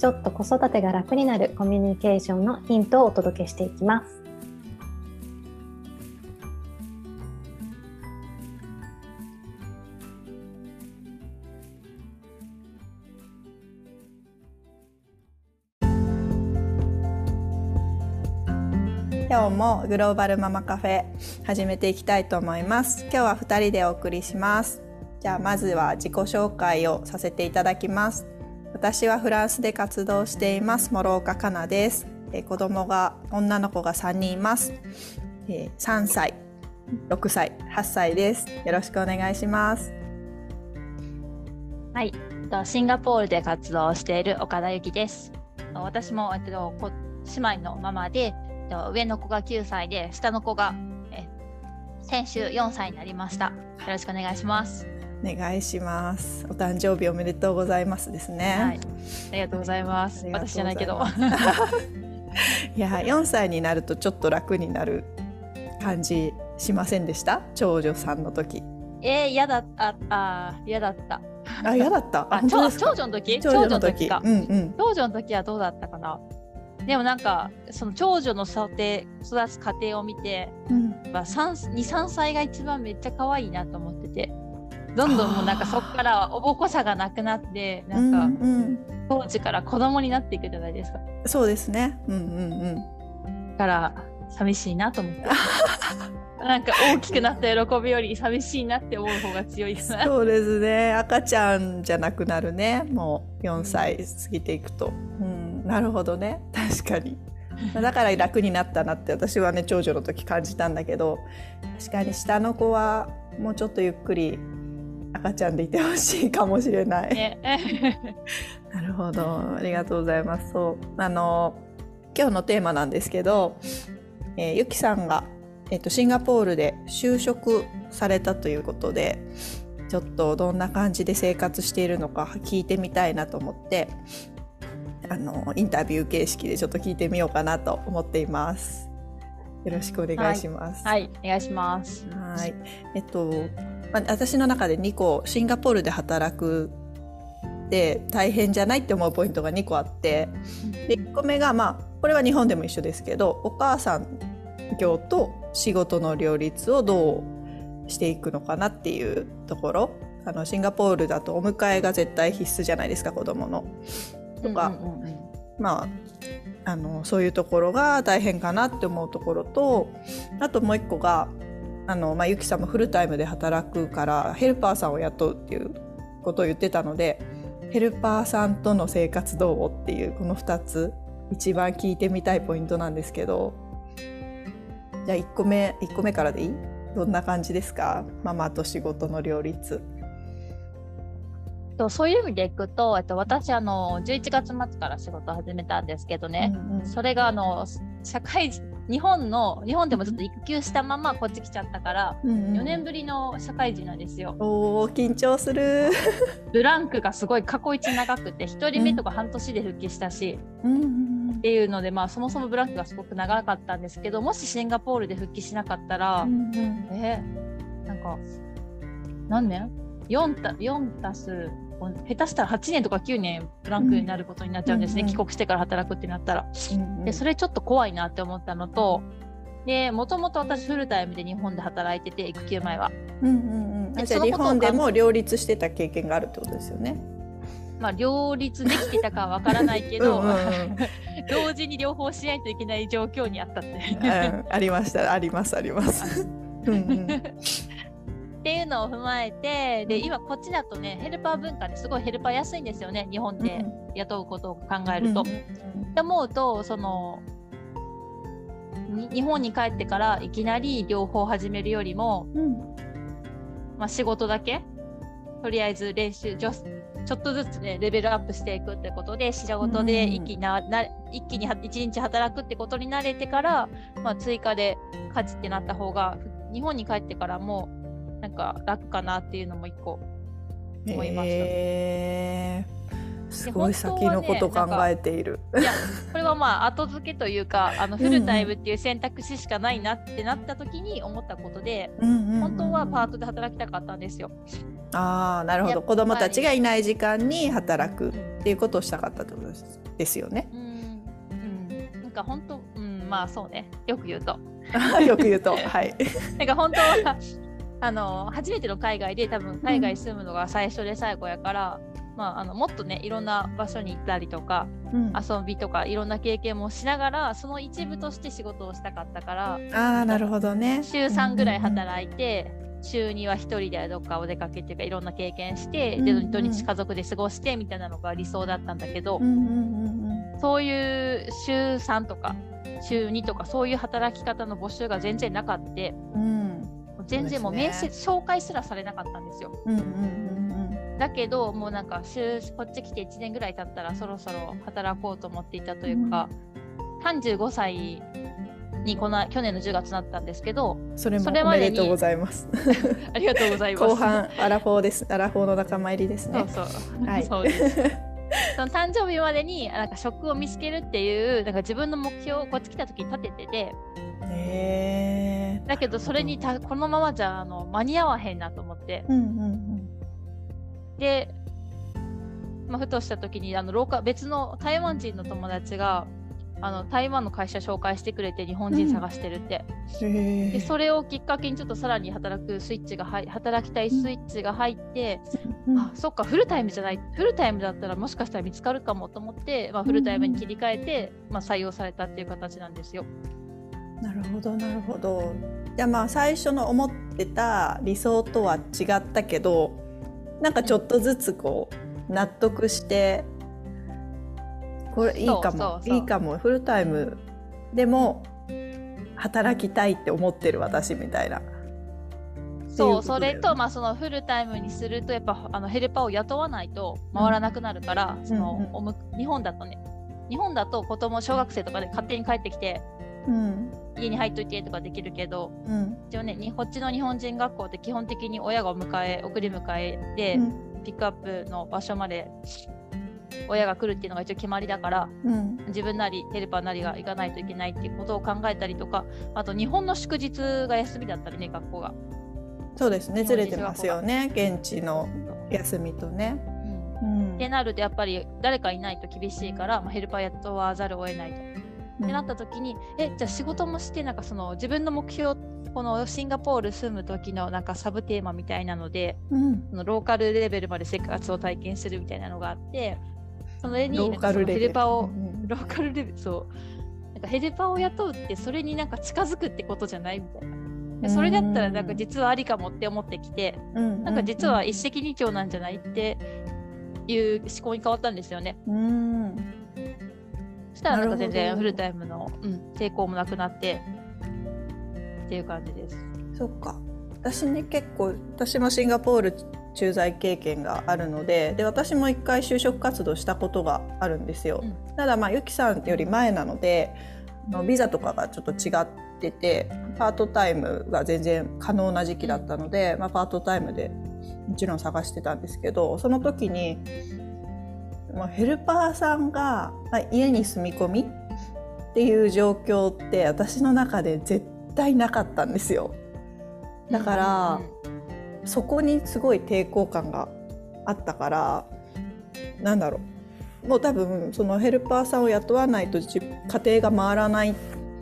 ちょっと子育てが楽になるコミュニケーションのヒントをお届けしていきます。今日もグローバルママカフェ始めていきたいと思います。今日は2人でお送りします。じゃあまずは自己紹介をさせていただきます。私はフランスで活動しています。諸岡かなです。え子供が女の子が3人います。え3歳6歳8歳です。よろしくお願いします。はい。シンガポールで活動している岡田由紀です。私も姉妹のママで上の子が9歳で下の子がえ先週4歳になりました。よろしくお願いします。お願いします。お誕生日おめでとうございますですね、はい、ありがとうございます。私じゃないけど。いや4歳になるとちょっと楽になる感じしませんでした？長女さんの時。えー、嫌だった。あ嫌だった。あ嫌だった？あ長女の時？長女の時。か、うんうん、長女の時はどうだったかな？でもなんかその長女の育て育つ過程を見て、うん、23歳が一番めっちゃ可愛いなと思っててどんどんもうなんかそこからおぼこさがなくなってなんか、当時から子供になっていくじゃないですか。そうですね、うんうんうん、から寂しいなと思って。なんか大きくなった喜びより寂しいなって思う方が強いですそうですね。赤ちゃんじゃなくなるね。もう4歳過ぎていくと、うん、なるほどね。確かに。だから楽になったなって私はね長女の時感じたんだけど確かに下の子はもうちょっとゆっくり赤ちゃんでいてほしいかもしれない。ね、なるほどありがとうございます。そうあの今日のテーマなんですけど、えー、ゆきさんがえっと、シンガポールで就職されたということでちょっとどんな感じで生活しているのか聞いてみたいなと思ってあのインタビュー形式でちょっと聞いてみようかなと思っています。よろしくお願いします。はい、はい、お願いします。はい、えっと、まあ、私の中で2個シンガポールで働くで大変じゃないって思うポイントが2個あってで1個目がまあこれは日本でも一緒ですけどお母さん業と仕事の両立をどうしていくのかなっていうところあのシンガポールだとお迎えが絶対必須じゃないですか子供の。とか、うんうんうん、まああのそういうところが大変かなって思うところとあともう一個があの、まあ、ゆきさんもフルタイムで働くからヘルパーさんを雇うっていうことを言ってたのでヘルパーさんとの生活どうっていうこの2つ一番聞いてみたいポイントなんですけど。じゃあ1個目1個目からでいい？どんな感じですか？ママと仕事の両立。そういう意味でいくと、えっと、私あの11月末から仕事を始めたんですけどね、うんうん、それがあの社会日本の日本でもちょっと育休したままこっち来ちゃったから、うんうん、4年ぶりの社会人なんですよ。お緊張する ブランクがすごい過去一長くて1人目とか半年で復帰したし、うんっていうので、まあ、そもそもブランクがすごく長かったんですけどもしシンガポールで復帰しなかったら、うんうん、えなんか何年 ?4 た ,4 たす下手したら8年とか9年ブランクになることになっちゃうんですね、うんうん、帰国してから働くってなったら、うんうん、でそれちょっと怖いなって思ったのとでもともと私フルタイムで日本で働いてて育休前は、うんうんうん、じゃあ日本でも両立してた経験があるってことですよね。まあ両立できてたかはわからないけどうん、同時に両方しないといけない状況にあったって、う。ん、ありました。ありますあります。うん、っていうのを踏まえてで今こっちだとねヘルパー文化ですごいヘルパー安いんですよね日本で雇うことを考えると。って思うとその日本に帰ってからいきなり両方始めるよりも、うん、まあ、仕事だけとりあえず練習ちょちょっとずつねレベルアップしていくってことで仕事で一気にな、な一気に一日働くってことに慣れてから、まあ、追加で家事ってなった方が日本に帰ってからもなんか楽かなっていうのも一個思いました。えーすごい先のこと考えている。ね、いやこれはまあ後付けというかあのフルタイムっていう選択肢しかないなってなった時に思ったことで、本当はパートで働きたかったんですよ。ああなるほど子供たちがいない時間に働くっていうことをしたかったってことですよね。うん、うん、なんか本当、うん、まあそうねよく言うと。よく言うとはい なんか本当はあの初めての海外で多分海外住むのが最初で最後やから、うん、まあ、あのもっとねいろんな場所に行ったりとか、うん、遊びとかいろんな経験もしながらその一部として仕事をしたかったからあなるほどね。週3ぐらい働いて、うんうん、週2は1人でどっかお出かけっていうかいろんな経験して、うんうん、土日家族で過ごしてみたいなのが理想だったんだけど、うんうんうんうん、そういう週3とか週2とかそういう働き方の募集が全然なかった。うん全然もう面接、ね、紹介すらされなかったんですよ。うんうんうんうん、だけどもうなんか週こっち来て1年ぐらい経ったらそろそろ働こうと思っていたというか、うん、35歳にこの去年の10月になったんですけどそれもおめでとうございます。ありがとうございます。後半アラフォーです。アラフォーの仲間入りですね。そうそう,、はい、そうです その誕生日までになんか職を見つけるっていうなんか自分の目標をこっち来た時に立ててて。へだけどそれにたこのままじゃあの間に合わへんなと思って、うんうんうん、で、まあ、ふとした時にあの廊下別の台湾人の友達があの台湾の会社紹介してくれて日本人探してるって、うん、でそれをきっかけにちょっとさらに働くスイッチが入働きたいスイッチが入って、うん、あそっかフルタイムじゃない。フルタイムだったらもしかしたら見つかるかもと思って、まあ、フルタイムに切り替えて、まあ、採用されたっていう形なんですよ。なるほどなるほど。じゃあまあ最初の思ってた理想とは違ったけどなんかちょっとずつこう納得してこれいいかも。いいかも。フルタイム。でも働きたいって思ってる私みたいな。そうそれと、まあ、そのフルタイムにするとやっぱあのヘルパーを雇わないと回らなくなるから、うん、その、うんうん、日本だとね。日本だと子供小学生とかで勝手に帰ってきて、うん、家に入っといてとかできるけど、うん、一応ねこっちの日本人学校って基本的に親が迎え送り迎えで、ピックアップの場所まで親が来るっていうのが一応決まりだから、うん、自分なりヘルパーなりが行かないといけないっていうことを考えたりとかあと日本の祝日が休みだったりね学校が。そうですねずれてますよね現地の休みとね。うん、ってなるとやっぱり誰かいないと厳しいから、まあ、ヘルパー雇わざるを得ないと。ってなった時にえじゃあ仕事もしてなんかその自分の目標このシンガポール住む時のなんかサブテーマみたいなので、うん、そのローカルレベルまで生活を体験するみたいなのがあってそれにローカルヘルパーを、うん、ローカルレベルそう。なんかヘルパーを雇うってそれになんか近づくってことじゃないみたいな。それだったらなんか実はありかもって思ってきて、うん、なんか実は一石二鳥なんじゃないっていう思考に変わったんですよね。うん。そしたらなんか全然フルタイムの、うん、抵抗もなくなってっていう感じです。そっか。私ね結構私もシンガポール駐在経験があるのでで私も一回就職活動したことがあるんですよ。うん、ただまあゆきさんより前なのでのビザとかがちょっと違っててパートタイムが全然可能な時期だったので、まあ、パートタイムでもちろん探してたんですけどその時に、まあ、ヘルパーさんが、まあ、家に住み込みっていう状況って私の中で絶対なかったんですよ。だから、そこにすごい抵抗感があったからなんだろうもう多分そのヘルパーさんを雇わないと家庭が回らないっ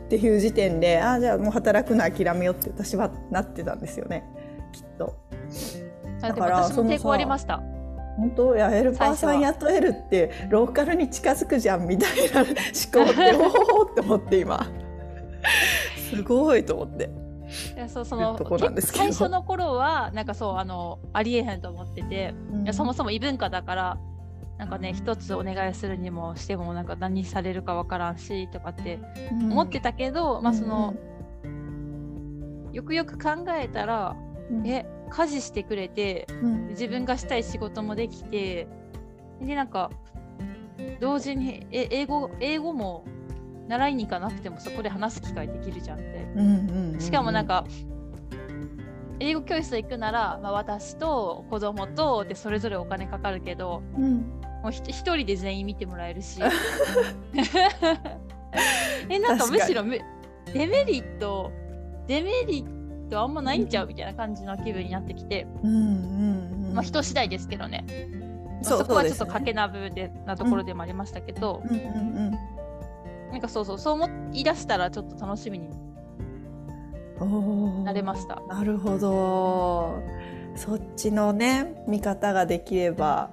ていう時点でああじゃあもう働くの諦めようって私はなってたんですよねきっと。だからその抵抗ありました本当いやヘルパーさん雇えるってローカルに近づくじゃんみたいな思考っておおって思って今すごいと思って。いやそうその最初の頃はなんかそうあのありえへんと思ってて、うん、いやそもそも異文化だからなんかね一つお願いするにもしてもなんか何されるかわからんしとかって思ってたけど、うん、まあその、うん、よくよく考えたら、え家事してくれて、うん、自分がしたい仕事もできてでなんか同時にえ英語英語も習いに行かなくてもそこで話す機会できるじゃんって、うんうんうん、しかもなんか英語教室行くなら、まあ、私と子供とでそれぞれお金かかるけど、うん、もう一人で全員見てもらえるし。えなんかむしろデメリットデメリットあんまないんちゃうみたいな感じの気分になってきて、うんうんうん、まあ人次第ですけどね。そこはちょっと賭けな部でなところでもありましたけど、うんうんうん、なんかそうそうそう思い出したらちょっと楽しみになれました。なるほど。そっちのね見方ができれば。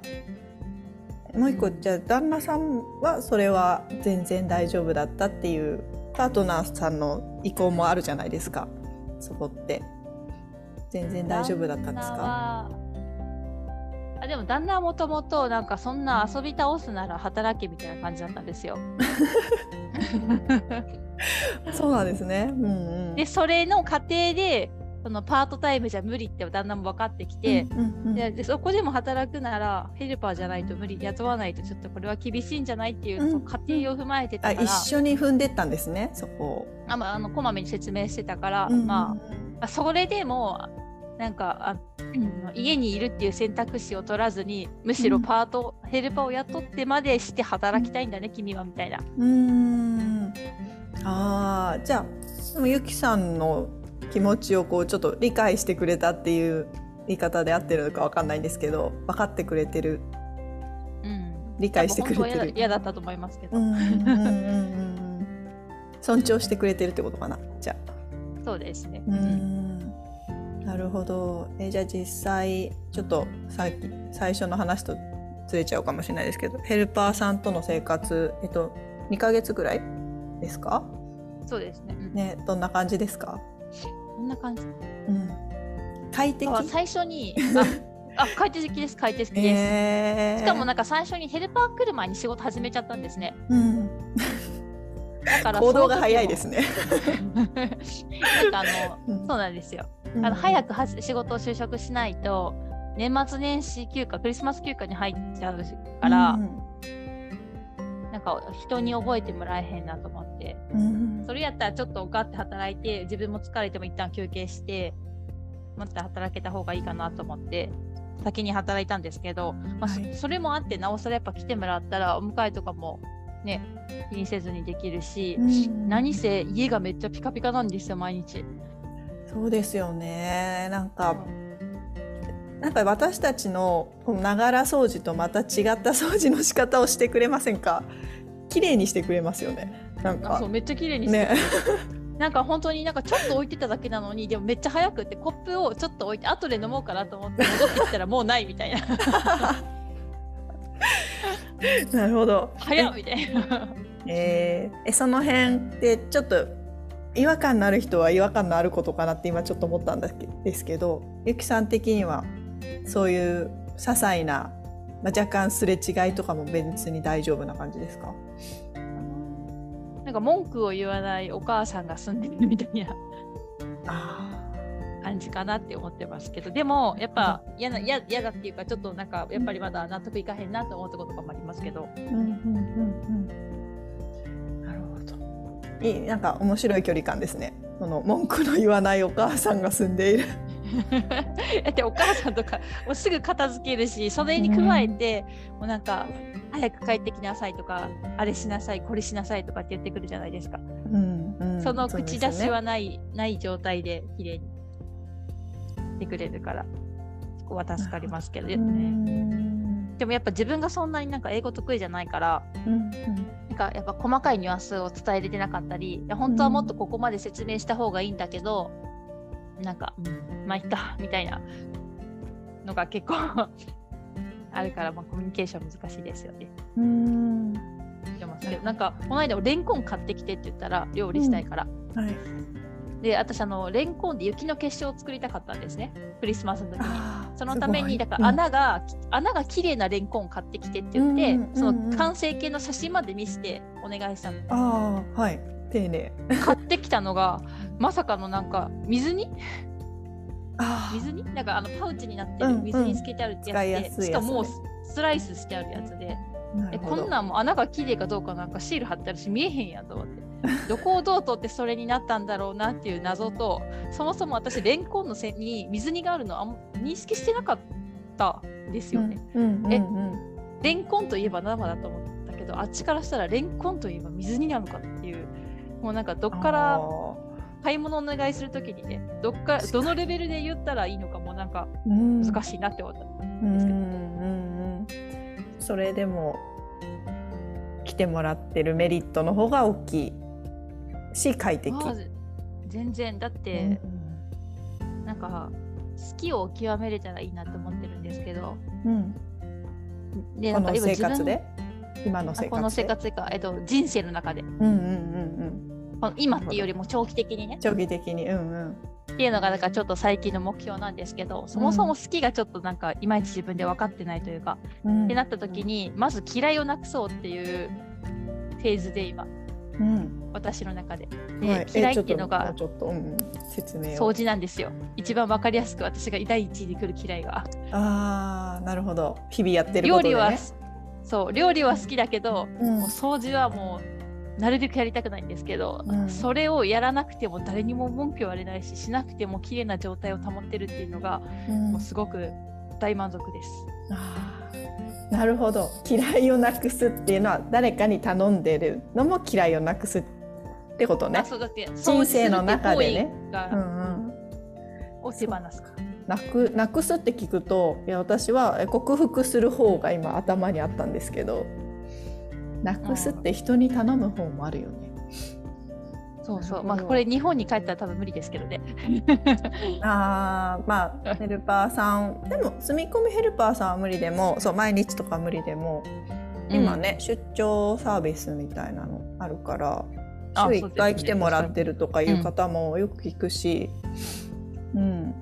もう一個じゃあ旦那さんはそれは全然大丈夫だったっていうパートナーさんの意向もあるじゃないですか。そこって。全然大丈夫だったんですか？あでも旦那はもともとなんかそんな遊び倒すなら働けみたいな感じだったんですよ。そうなんですね。うんうん、でそれの過程でそのパートタイムじゃ無理って旦那も分かってきて、でそこでも働くならヘルパーじゃないと無理雇わないとちょっとこれは厳しいんじゃないっていう、うん、過程を踏まえてたから。一緒に踏んでったんですねそこあ、まあ、あのこまめに説明してたから、うんうん、まあそれでもなんかあ、うん、家にいるっていう選択肢を取らずにむしろパート、うん、ヘルパーを雇ってまでして働きたいんだね、うん、君はみたいな。うん。あじゃあでもゆきさんの気持ちをこうちょっと理解してくれたっていう言い方で合ってるのか分かんないんですけど分かってくれてる、うん、理解してくれてる。嫌だったと思いますけど。尊重してくれてるってことかなじゃあ。そうですね。うんなるほどえじゃあ実際ちょっとさっき最初の話とずれちゃうかもしれないですけどヘルパーさんとの生活えっと2ヶ月ぐらいですか？そうですね。ねどんな感じですか？こんな感じ。うん。快適？最初に。あ、あ快適です快適です、えー、しかもなんか最初にヘルパー来る前に仕事始めちゃったんですね。うん。だから行動が早いですね。なんかあの、うん、そうなんですよ。あの早くは仕事を就職しないと年末年始休暇クリスマス休暇に入っちゃうから、うん、なんか人に覚えてもらえへんなと思って、うん、それやったらちょっとガッて働いて自分も疲れても一旦休憩してまた働けた方がいいかなと思って先に働いたんですけど、まあ、はい、それもあってなおさらやっぱ来てもらったらお迎えとかもね気にせずにできるし、うん、何せ家がめっちゃピカピカなんですよ毎日。そうですよね。なんか、なんか私たちのながら掃除とまた違った掃除の仕方をしてくれませんか？綺麗にしてくれますよね。なんか。そうめっちゃ綺麗にしてね、なんか本当になんかちょっと置いてただけなのにでもめっちゃ早くってコップをちょっと置いて後で飲もうかなと思って戻ってきたらもうないみたいな。なるほど。早みたいな。えー、えその辺でちょっと違和感のある人は違和感のあることかなって今ちょっと思ったんですけどゆきさん的にはそういう些細な、まあ、若干すれ違いとかも別に大丈夫な感じですか？なんか文句を言わないお母さんが住んでるみたいな感じかなって思ってますけどでもやっぱ嫌な嫌だっていうかちょっとなんかやっぱりまだ納得いかへんなと思ったこととかもありますけど。うんうんうんうん、いいなんか面白い距離感ですね。その文句の言わないお母さんが住んでいる。だってお母さんとかもうすぐ片付けるしそれに加えて、もうなんか早く帰ってきなさいとかあれしなさいこれしなさいとかって言ってくるじゃないですか、うんうん、その口出しはない、ね、ない状態で綺麗にしてくれるからそこは助かりますけどねでもやっぱ自分がそんなになんか英語得意じゃないから、うんうん、なんかやっぱ細かいニュアンスを伝えれてなかったりいや本当はもっとここまで説明した方がいいんだけど、なんか、まあいっかみたいなのが結構 あるから、まあ、コミュニケーション難しいですよね。うんなんかこの間レンコン買ってきてって言ったら料理したいから。うんはい、で私あのレンコンで雪の結晶を作りたかったんですねクリスマスの時に。そのためにだから穴が、うん、穴が綺麗なレンコン買ってきてって言って、うんうんうんうん、その完成形の写真まで見せてお願いしたの。あはい。丁寧。買ってきたのがまさかのなんか水に水になんかあのパウチになってる水につけてあるってやつで、うんうん、しかもスライスしてあるやつで。えこんなんも穴が綺麗かどうかなんかシール貼ってあるし見えへんやんと思って どこをどう取ってそれになったんだろうなっていう謎とそもそも私レンコンの線に水煮があるのあん認識してなかったんですよね。うんうんうんうん、えレンコンといえば生だと思ったけどあっちからしたらレンコンといえば水煮なのかっていうもうなんかどっから買い物お願いするときにねどっかどのレベルで言ったらいいのかもなんか難しいなって思った。んですけど。うんうんうん。それでも来てもらってるメリットの方が大きいし快適。全然だって、うん、なんか好きを極めれたらいいなって思ってるんですけど、うん、でなんか今生活で？今の生活。この生活か、えっと、人生の中で、うんうんうんうん、今っていうよりも長期的にね。長期的に。うんうん。っていうのがなんかちょっと最近の目標なんですけどそもそも好きがちょっとなんかいまいち自分で分かってないというか、うん、ってなった時にまず嫌いをなくそうっていうフェーズで今、うん、私の中で。で、はい、嫌いっていうのがちょっと、うん、説明掃除なんですよ。一番分かりやすく私が第一位に来る嫌いが。あーなるほど。日々やってることで、ね、料理はそう料理は好きだけど、もう掃除はもうなるべくやりたくないんですけど、うん、それをやらなくても誰にも文句言われないししなくても綺麗な状態を保ってるっていうのが、うん、もうすごく大満足です。なるほど嫌いをなくすっていうのは誰かに頼んでるのも嫌いをなくすってことね。そうだって人生の中でね。うんうん、を手放すか。なくなくすって聞くといや私は克服する方が今頭にあったんですけどなくすって人に頼む方もあるよね。そうそう、まあ、これ日本に帰ったら多分無理ですけどね。ああ、まあ、ヘルパーさん、でも住み込みヘルパーさんは無理でも、そう、毎日とか無理でも。今ね、うん、出張サービスみたいなのあるから。週1回来てもらってるとかいう方もよく聞くし。うん、うん、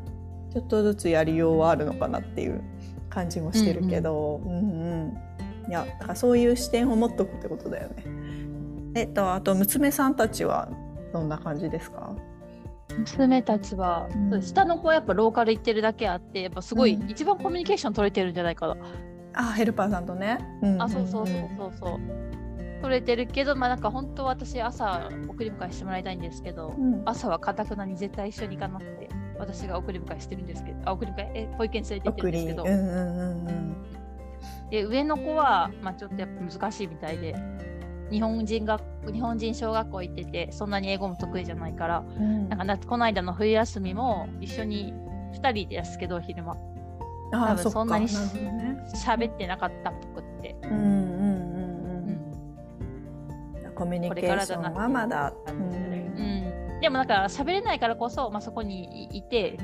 ちょっとずつやりようはあるのかなっていう感じもしてるけど。うん、うん、うんいやだからそういう視点を持っとくってことだよね。えっとあと娘さんたちはどんな感じですか？娘たちは、うん、下の子はやっぱローカル行ってるだけあってやっぱすごい、一番コミュニケーション取れてるんじゃないかな。あヘルパーさんとね。うん、あそうそうそうそうそう。取れてるけどまあなんか本当私朝送り迎えしてもらいたいんですけど、うん、朝はかたくなに絶対一緒に行かなくて私が送り迎えしてるんですけどあ送り迎ええ保育園連れて行ってるんですけど。うんうんうんうんで上の子は、まあ、ちょっとやっぱ難しいみたいで日本人学日本人小学校行っててそんなに英語も得意じゃないから、うん、なんかこの間の冬休みも一緒に2人ですけど昼間。多分そんなに喋、ね、ってなかったっぽくって。うんうんうんうん、コミュニケーションはまだ。うん、うん、でもなんか喋れないからこそ、まあ、そこにいて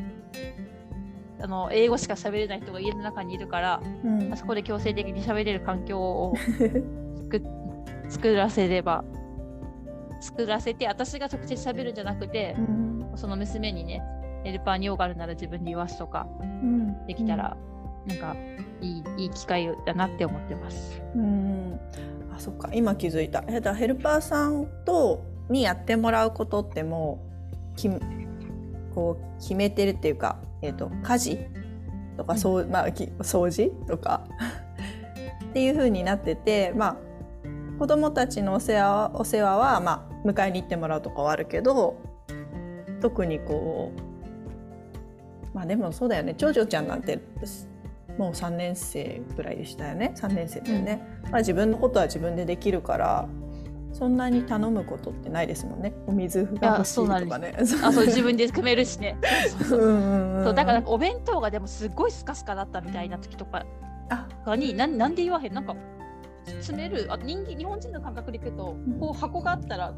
あの英語しか喋れない人が家の中にいるから、うん、あそこで強制的に喋れる環境を 作作らせれば。作らせて私が直接喋るんじゃなくて、うん、その娘にねヘルパーに用があるなら自分に言わすとか、うん、できたら、なんかいいいい機会だなって思ってます。うん。あそっか。今気づいた。ヘルパーさんとにやってもらうことってもうきこう決めてるっていうかえーと、家事とかそう、まあ、掃除とか。っていう風になってて、まあ、子どもたちのお世話お世話は、まあ、迎えに行ってもらうとかはあるけど特にこうまあでもそうだよね。長女ちゃんなんてもう3年生ぐらいでしたよね。3年生だよね、まあ、自分のことは自分でできるからそんなに頼むことってないですもんね。お水が欲しいとかね。あそう 自分で組めるしね。そうだからお弁当がでもすごいスカスカだったみたいな時とかにななんで言わへん？なんか詰めるあ人日本人の感覚でいくと、こう箱があったら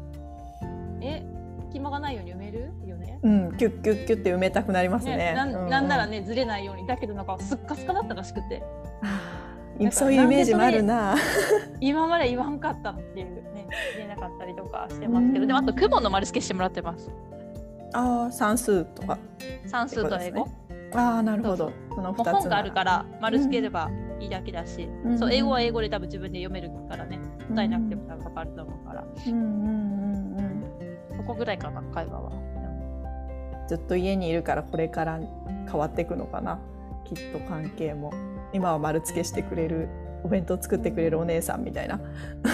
え隙間がないように埋めるよね？うん、キュッキュッキュッって埋めたくなりますね。ねなん、なんならねずれないようにだけどなんかすっかすかだったらしくて。そういうイメージもあるな。今まで言わんかったっていうね、言えなかったりとかしてますけど、でもあと雲の丸付けしてもらってます。ああ、算数とか、算数と英語。ああ、なるほど。その本があるから丸付ければいいだけだし、うん、そう英語は英語で多分自分で読めるからね、答えなくても多分かかると思うから。うんうんうんうん。そこぐらいかな会話は。ずっと家にいるからこれから変わっていくのかなきっと関係も今は丸付けしてくれるお弁当作ってくれるお姉さんみたいな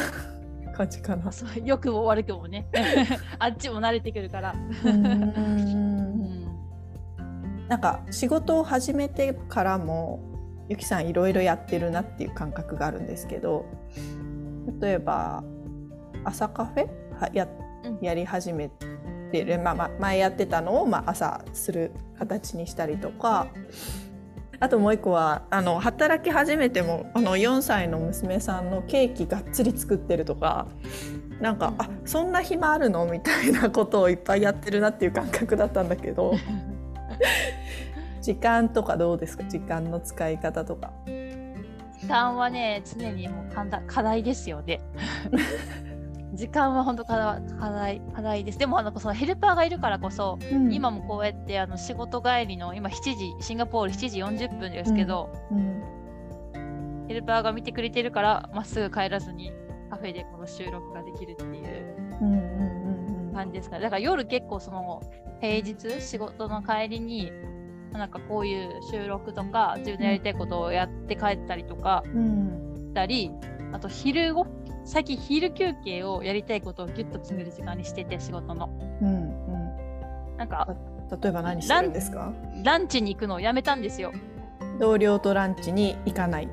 感じかな。そうよくも悪くもね あっちも慣れてくるから。うんなんか仕事を始めてからもゆきさんいろいろやってるなっていう感覚があるんですけど例えば朝カフェ？ややり始めてる、まあ、前やってたのをまあ朝する形にしたりとか。あともう一個はあの働き始めてもあの4歳の娘さんのケーキがっつり作ってるとか。なんか、あそんな暇あるの？みたいなことをいっぱいやってるなっていう感覚だったんだけど 時間とかどうですか？時間の使い方とか。時間はね常にもう課題ですよね。時間は本当課題課題です。でもあのそのヘルパーがいるからこそ、うん、今もこうやってあの仕事帰りの今7時シンガポール7時40分ですけど、うんうん、ヘルパーが見てくれてるからまっすぐ帰らずにカフェでこの収録ができるっていう感じですかね。だから夜結構その平日仕事の帰りになんかこういう収録とか自分でやりたいことをやって帰ったりとかしたり、あと昼ご最近昼休憩をやりたいことをギュッと詰める時間にしてて仕事の。うんうん、なんか例えば何してるんですか？ランチに行くのをやめたんですよ。同僚とランチに行かない。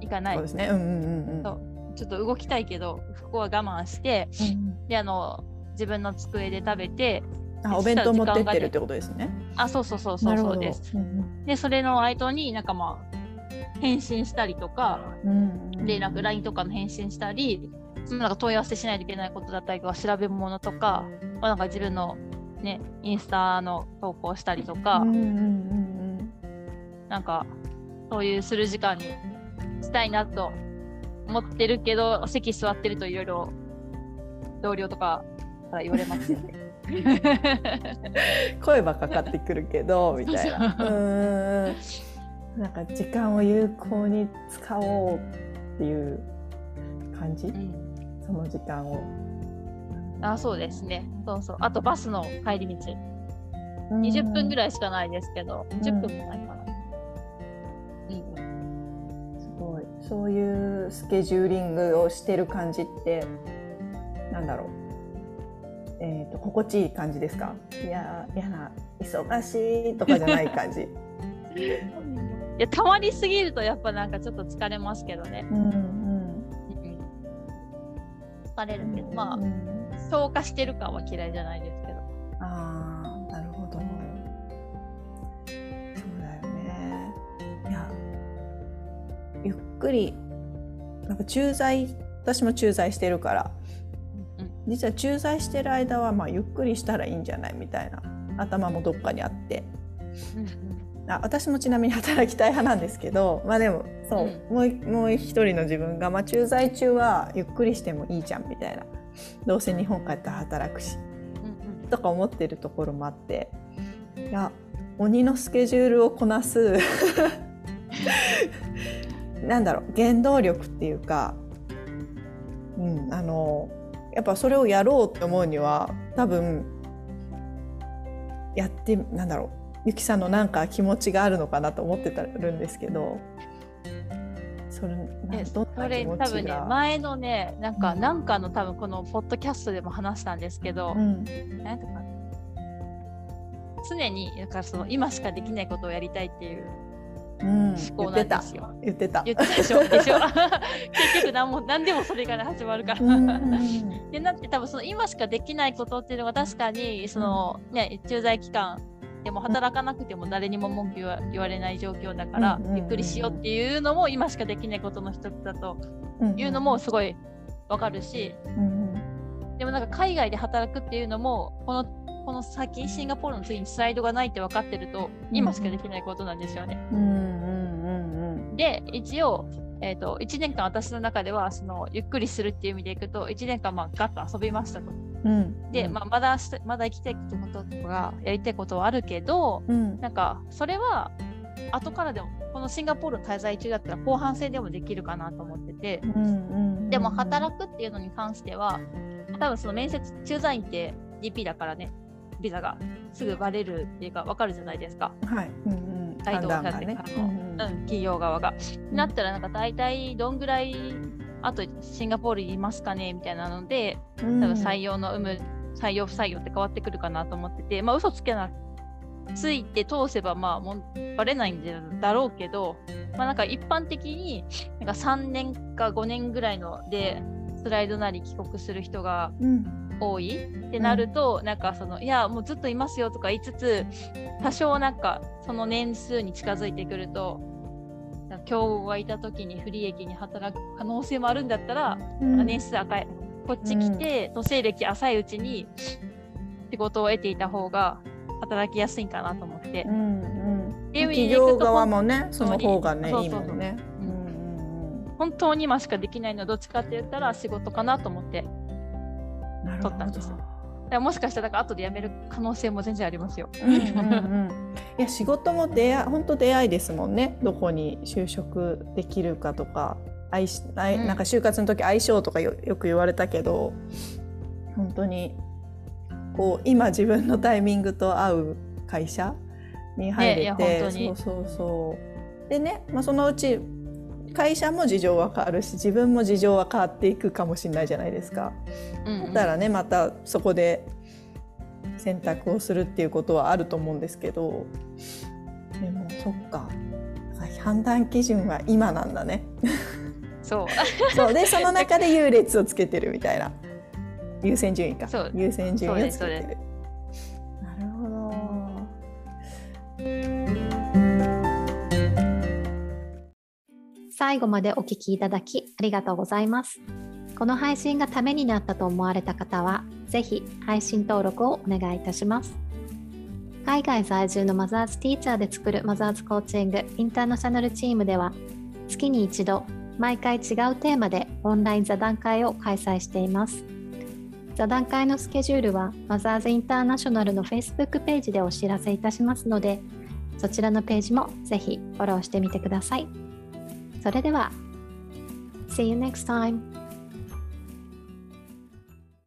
行かない。そうですね。うんうんうんうん。そうちょっと動きたいけどここは我慢して、うん、であの自分の机で食べてあお弁当持ってってるってことですね。あそうそうそうそうそうです。うん、でそれの間になんかまあ返信したりとか、連絡 LINE とかの返信したりそのなんか問い合わせしないといけないことだったりとか調べ物とか,、まあ、なんか自分の、ね、インスタの投稿したりとか、なんかそういうする時間にしたいなと思ってるけど席座ってるといろいろ同僚とかから言われますよね。声はかかってくるけど みたいな。うん。なんか時間を有効に使おうっていう感じ、うん、その時間を。あそうですね。そうそう。あとバスの帰り道、うん、20分ぐらいしかないですけど、うん、10分もないかな、うん、すごい。そういうスケジューリングをしてる感じってなんだろうえーと、と心地いい感じですか？いや嫌な忙しいとかじゃない感じ いやたまりすぎるとやっぱなんかちょっと疲れますけどね。うんうん、疲れるけどまあ、うん、消化してる感は嫌いじゃないですけど。ああなるほど。そうだよね。いやゆっくりなんか駐在私も駐在してるから、うん、実は駐在してる間はまあゆっくりしたらいいんじゃないみたいな頭もどっかにあって。あ私もちなみに働きたい派なんですけど まあでもそう、うん、もうもう一人の自分が、まあ、駐在中はゆっくりしてもいいじゃんみたいな。どうせ日本帰ったら働くし、うんうん、とか思ってるところもあって。いや鬼のスケジュールをこなす。なんだろう原動力っていうか、うん、あのやっぱそれをやろうって思うには多分やってなんだろうゆきさんのなんか気持ちがあるのかなと思ってたるんですけどそれそれ多分ね前のねなんか、うん、なんかの多分このポッドキャストでも話したんですけど、うん、なんとか常にだからその今しかできないことをやりたいっていう思考なんですよ。言ってた。言ってた。でしょ？でしょ？結局何も何でもそれから始まるから。でなって多分その今しかできないことっていうのは確かにそのね駐在期間でも働かなくても誰にも文句言われない状況だから、ゆっくりしようっていうのも今しかできないことの一つだというのもすごいわかるし、でもなんか海外で働くっていうのもこのこの先シンガポールの次にスライドがないって分かってると今しかできないことなんですよね。で一応えーと、1年間私の中ではそのゆっくりするっていう意味でいくと1年間まあガッと遊びましたと。うん、で、まあ、まだまだ生きたいこととかやりたいことはあるけど、うん、なんかそれは後からでもこのシンガポールの滞在中だったら後半戦でもできるかなと思ってて、うんうん、でも働くっていうのに関しては多分その面接駐在員って DP だからねビザがすぐバレるっていうか分かるじゃないですか。はい、うんうん、態度を立ててからの、うん、企業側が。なったらなんか大体どんぐらいあとシンガポールにいますかねみたいなので、多分採用の有無採用不採用って変わってくるかなと思ってて、まあ嘘つけなついて通せばまあもバレないんだろうけど、まあ、なんか一般的になんか3年か5年ぐらいのでスライドなり帰国する人が多い、うん、ってなると、うん、なんかそのいやもうずっといますよとか言いつつ多少なんかその年数に近づいてくると競合がいた時に不利益に働く可能性もあるんだったら、うん、年数赤いこっち来て、都政歴浅いうちに仕事を得ていた方が働きやすいかなと思って。うんうん、企業側もねその方がねいいもんね。本当に今しかできないのはどっちかって言ったら仕事かなと思って取ったんです。もしかしたら後で辞める可能性も全然ありますよ。うんうんうん、いや仕事も出会本当出会いですもんね。どこに就職できるかとか、相なんか就活の時相性とかよよく言われたけど、本当にこう今自分のタイミングと合う会社に入れて、ね、そうそうそう。でね、まあ、そのうち会社も事情は変わるし自分も事情は変わっていくかもしれないじゃないですか。うんうん、だからねまたそこで選択をするっていうことはあると思うんですけどでもそっか。判断基準は今なんだね。そう。そう。でその中で優劣をつけてるみたいな。優先順位か。優先順位をつけてる最後までお聞きいただきありがとうございますこの配信がためになったと思われた方はぜひ配信登録をお願いいたします海外在住のマザーズティーチャーで作るマザーズコーチングインターナショナルチームでは月に一度毎回違うテーマでオンライン座談会を開催しています。座談会のスケジュールはマザーズインターナショナルの Facebook ページでお知らせいたしますのでそちらのページもぜひフォローしてみてください。それでは See you next time!